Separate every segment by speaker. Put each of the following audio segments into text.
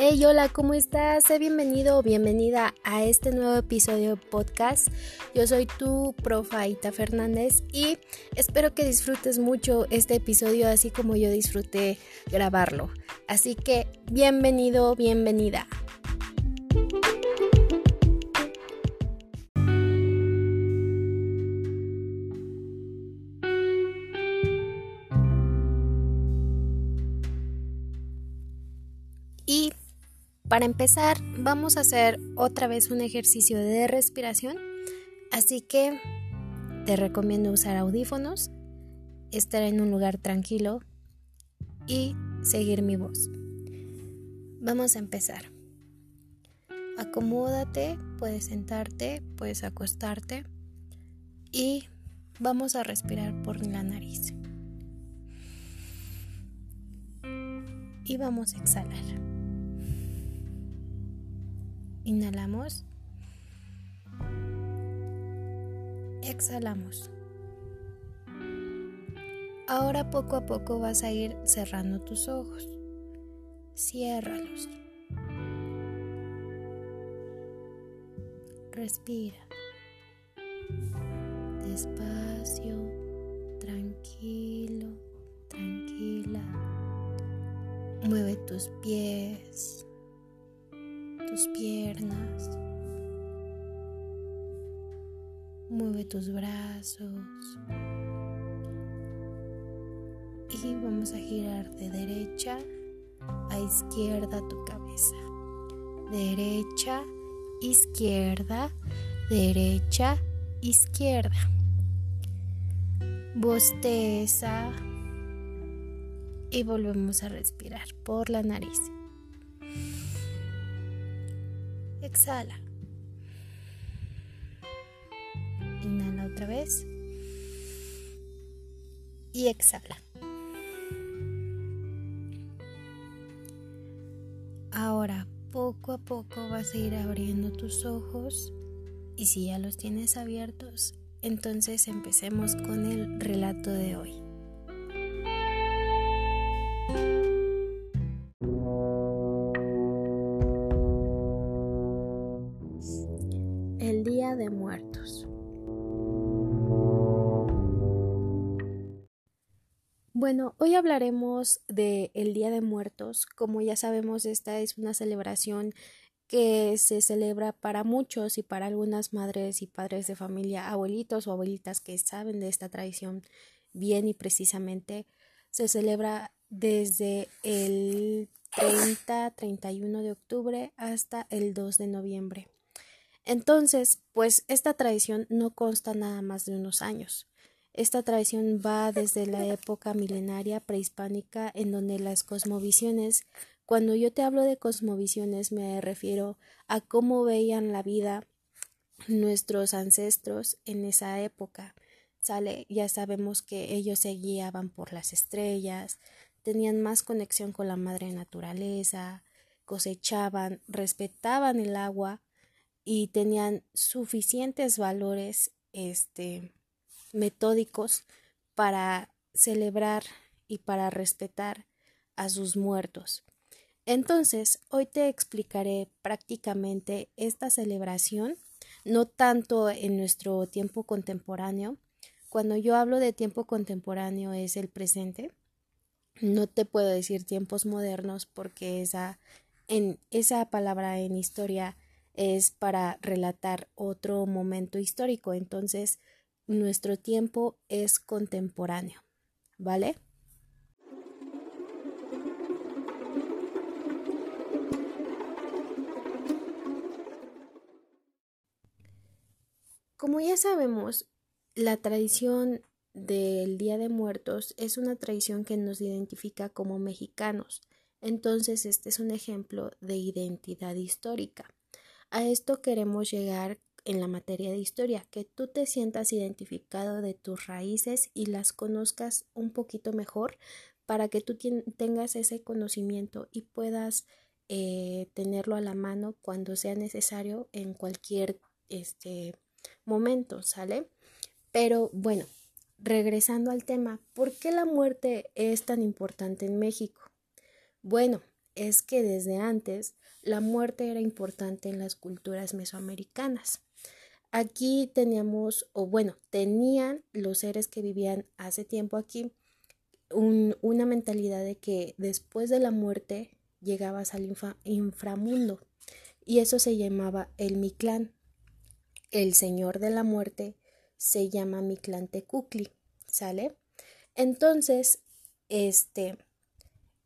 Speaker 1: Hey, hola, ¿cómo estás? Sé bienvenido o bienvenida a este nuevo episodio de podcast. Yo soy tu profaita Fernández y espero que disfrutes mucho este episodio así como yo disfruté grabarlo. Así que bienvenido, bienvenida. Para empezar, vamos a hacer otra vez un ejercicio de respiración, así que te recomiendo usar audífonos, estar en un lugar tranquilo y seguir mi voz. Vamos a empezar. Acomódate, puedes sentarte, puedes acostarte y vamos a respirar por la nariz. Y vamos a exhalar. Inhalamos. Exhalamos. Ahora poco a poco vas a ir cerrando tus ojos. Ciérralos. Respira. Despacio, tranquilo, tranquila. Mueve tus pies tus piernas. Mueve tus brazos. Y vamos a girar de derecha a izquierda tu cabeza. Derecha, izquierda, derecha, izquierda. Bosteza. Y volvemos a respirar por la nariz. Exhala. Inhala otra vez. Y exhala. Ahora, poco a poco vas a ir abriendo tus ojos y si ya los tienes abiertos, entonces empecemos con el relato de hoy. De Muertos. Bueno, hoy hablaremos de el Día de Muertos. Como ya sabemos, esta es una celebración que se celebra para muchos y para algunas madres y padres de familia, abuelitos o abuelitas que saben de esta tradición bien y precisamente se celebra desde el 30, 31 de octubre hasta el 2 de noviembre. Entonces, pues esta tradición no consta nada más de unos años. Esta tradición va desde la época milenaria prehispánica en donde las cosmovisiones, cuando yo te hablo de cosmovisiones me refiero a cómo veían la vida nuestros ancestros en esa época. Sale, ya sabemos que ellos se guiaban por las estrellas, tenían más conexión con la madre naturaleza, cosechaban, respetaban el agua y tenían suficientes valores este, metódicos para celebrar y para respetar a sus muertos. Entonces, hoy te explicaré prácticamente esta celebración, no tanto en nuestro tiempo contemporáneo. Cuando yo hablo de tiempo contemporáneo es el presente. No te puedo decir tiempos modernos porque esa, en, esa palabra en historia es para relatar otro momento histórico. Entonces, nuestro tiempo es contemporáneo. ¿Vale? Como ya sabemos, la tradición del Día de Muertos es una tradición que nos identifica como mexicanos. Entonces, este es un ejemplo de identidad histórica. A esto queremos llegar en la materia de historia, que tú te sientas identificado de tus raíces y las conozcas un poquito mejor para que tú tengas ese conocimiento y puedas eh, tenerlo a la mano cuando sea necesario en cualquier este momento, ¿sale? Pero bueno, regresando al tema, ¿por qué la muerte es tan importante en México? Bueno, es que desde antes la muerte era importante en las culturas mesoamericanas. Aquí teníamos, o bueno, tenían los seres que vivían hace tiempo aquí una mentalidad de que después de la muerte llegabas al inframundo y eso se llamaba el Mictlán. El señor de la muerte se llama Tecukli, ¿sale? Entonces, este,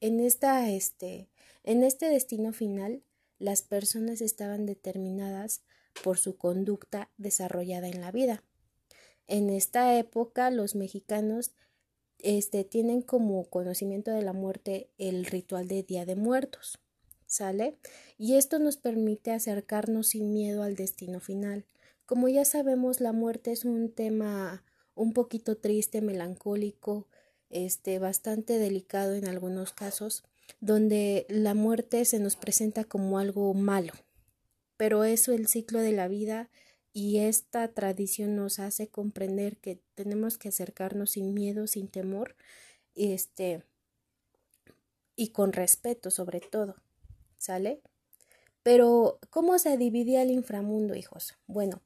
Speaker 1: en esta, este, en este destino final, las personas estaban determinadas por su conducta desarrollada en la vida. En esta época, los mexicanos este, tienen como conocimiento de la muerte el ritual de Día de Muertos. ¿Sale? Y esto nos permite acercarnos sin miedo al destino final. Como ya sabemos, la muerte es un tema un poquito triste, melancólico, este, bastante delicado en algunos casos, donde la muerte se nos presenta como algo malo. Pero eso es el ciclo de la vida y esta tradición nos hace comprender que tenemos que acercarnos sin miedo, sin temor, este, y con respeto sobre todo. ¿Sale? Pero, ¿cómo se dividía el inframundo, hijos? Bueno,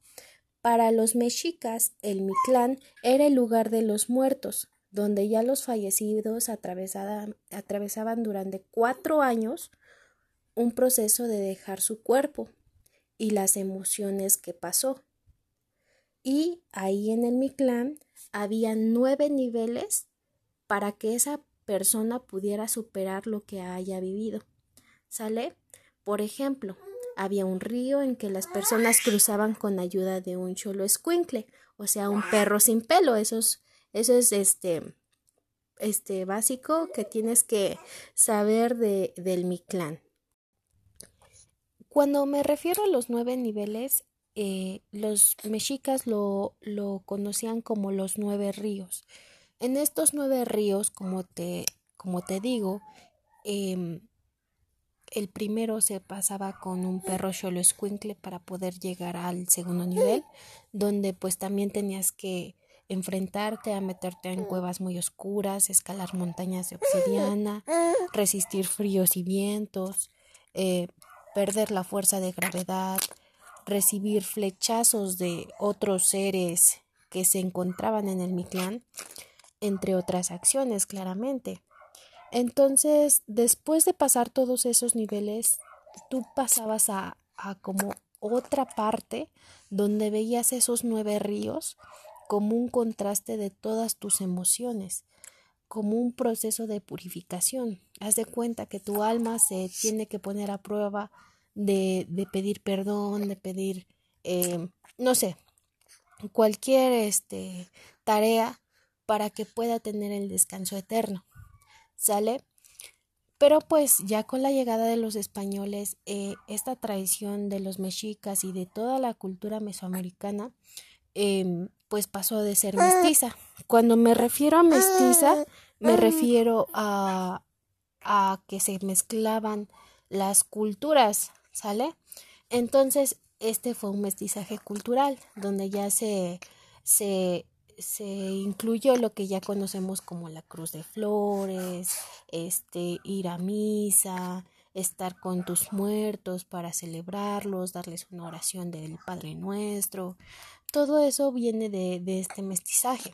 Speaker 1: para los mexicas, el Mictlán era el lugar de los muertos, donde ya los fallecidos atravesaban durante cuatro años un proceso de dejar su cuerpo y las emociones que pasó. Y ahí en el Mictlán había nueve niveles para que esa persona pudiera superar lo que haya vivido. ¿Sale? Por ejemplo, había un río en que las personas cruzaban con ayuda de un cholo escuincle, o sea, un perro sin pelo. Eso es, eso es este, este básico que tienes que saber de, del Mictlán. Cuando me refiero a los nueve niveles, eh, los mexicas lo, lo conocían como los nueve ríos. En estos nueve ríos, como te, como te digo, eh, el primero se pasaba con un perro escuincle para poder llegar al segundo nivel, donde pues también tenías que enfrentarte a meterte en cuevas muy oscuras, escalar montañas de obsidiana, resistir fríos y vientos, eh, perder la fuerza de gravedad, recibir flechazos de otros seres que se encontraban en el Mictlán, entre otras acciones, claramente. Entonces, después de pasar todos esos niveles, tú pasabas a, a como otra parte donde veías esos nueve ríos como un contraste de todas tus emociones, como un proceso de purificación. Haz de cuenta que tu alma se tiene que poner a prueba de, de pedir perdón, de pedir, eh, no sé, cualquier este, tarea para que pueda tener el descanso eterno. ¿Sale? Pero pues ya con la llegada de los españoles, eh, esta tradición de los mexicas y de toda la cultura mesoamericana, em, pues pasó de ser mestiza. Cuando me refiero a mestiza, me refiero a, a que se mezclaban las culturas, ¿sale? Entonces, este fue un mestizaje cultural, donde ya se, se se incluyó lo que ya conocemos como la cruz de flores, este ir a misa, estar con tus muertos para celebrarlos, darles una oración del Padre Nuestro. Todo eso viene de, de este mestizaje.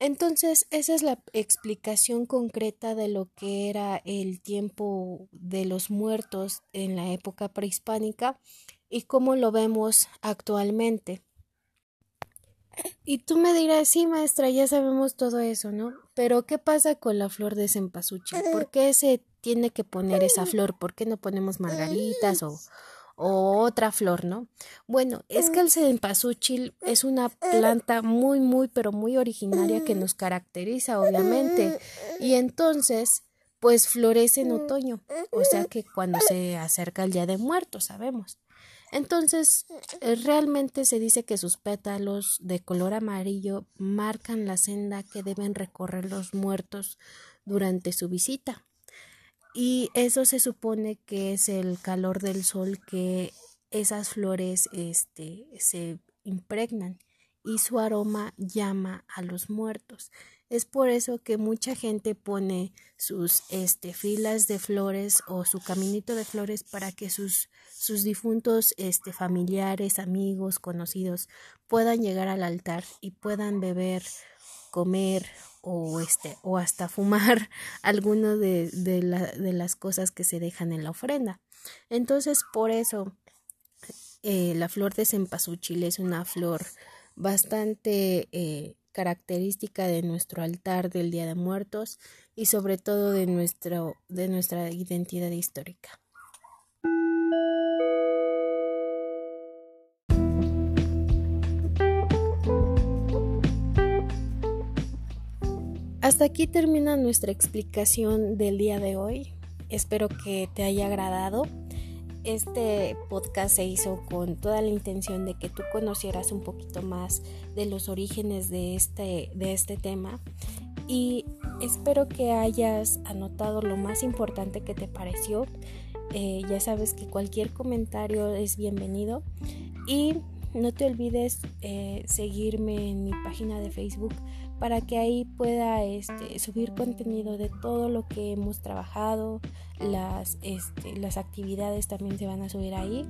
Speaker 1: Entonces, esa es la explicación concreta de lo que era el tiempo de los muertos en la época prehispánica y cómo lo vemos actualmente. Y tú me dirás, sí, maestra, ya sabemos todo eso, ¿no? Pero ¿qué pasa con la flor de cempasúchil? ¿Por qué se tiene que poner esa flor? ¿Por qué no ponemos margaritas o, o otra flor, no? Bueno, es que el cempasúchil es una planta muy, muy, pero muy originaria que nos caracteriza, obviamente. Y entonces, pues florece en otoño, o sea que cuando se acerca el Día de Muertos, sabemos. Entonces, eh, realmente se dice que sus pétalos de color amarillo marcan la senda que deben recorrer los muertos durante su visita. Y eso se supone que es el calor del sol que esas flores este, se impregnan y su aroma llama a los muertos. Es por eso que mucha gente pone sus este, filas de flores o su caminito de flores para que sus, sus difuntos este, familiares, amigos, conocidos puedan llegar al altar y puedan beber, comer o, este, o hasta fumar alguno de, de, la, de las cosas que se dejan en la ofrenda. Entonces, por eso eh, la flor de cempasúchil es una flor bastante eh, característica de nuestro altar del Día de Muertos y sobre todo de, nuestro, de nuestra identidad histórica. Hasta aquí termina nuestra explicación del día de hoy. Espero que te haya agradado. Este podcast se hizo con toda la intención de que tú conocieras un poquito más de los orígenes de este, de este tema y espero que hayas anotado lo más importante que te pareció. Eh, ya sabes que cualquier comentario es bienvenido y no te olvides eh, seguirme en mi página de Facebook para que ahí pueda este, subir contenido de todo lo que hemos trabajado, las, este, las actividades también se van a subir ahí.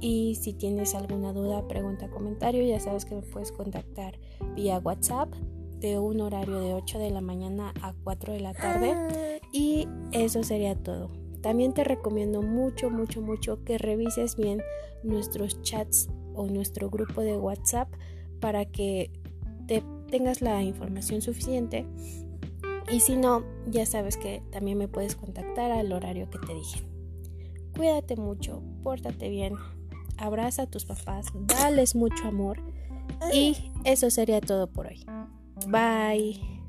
Speaker 1: Y si tienes alguna duda, pregunta, comentario, ya sabes que me puedes contactar vía WhatsApp de un horario de 8 de la mañana a 4 de la tarde. Y eso sería todo. También te recomiendo mucho, mucho, mucho que revises bien nuestros chats o nuestro grupo de WhatsApp para que te tengas la información suficiente. Y si no, ya sabes que también me puedes contactar al horario que te dije. Cuídate mucho, pórtate bien, abraza a tus papás, dales mucho amor y eso sería todo por hoy. Bye.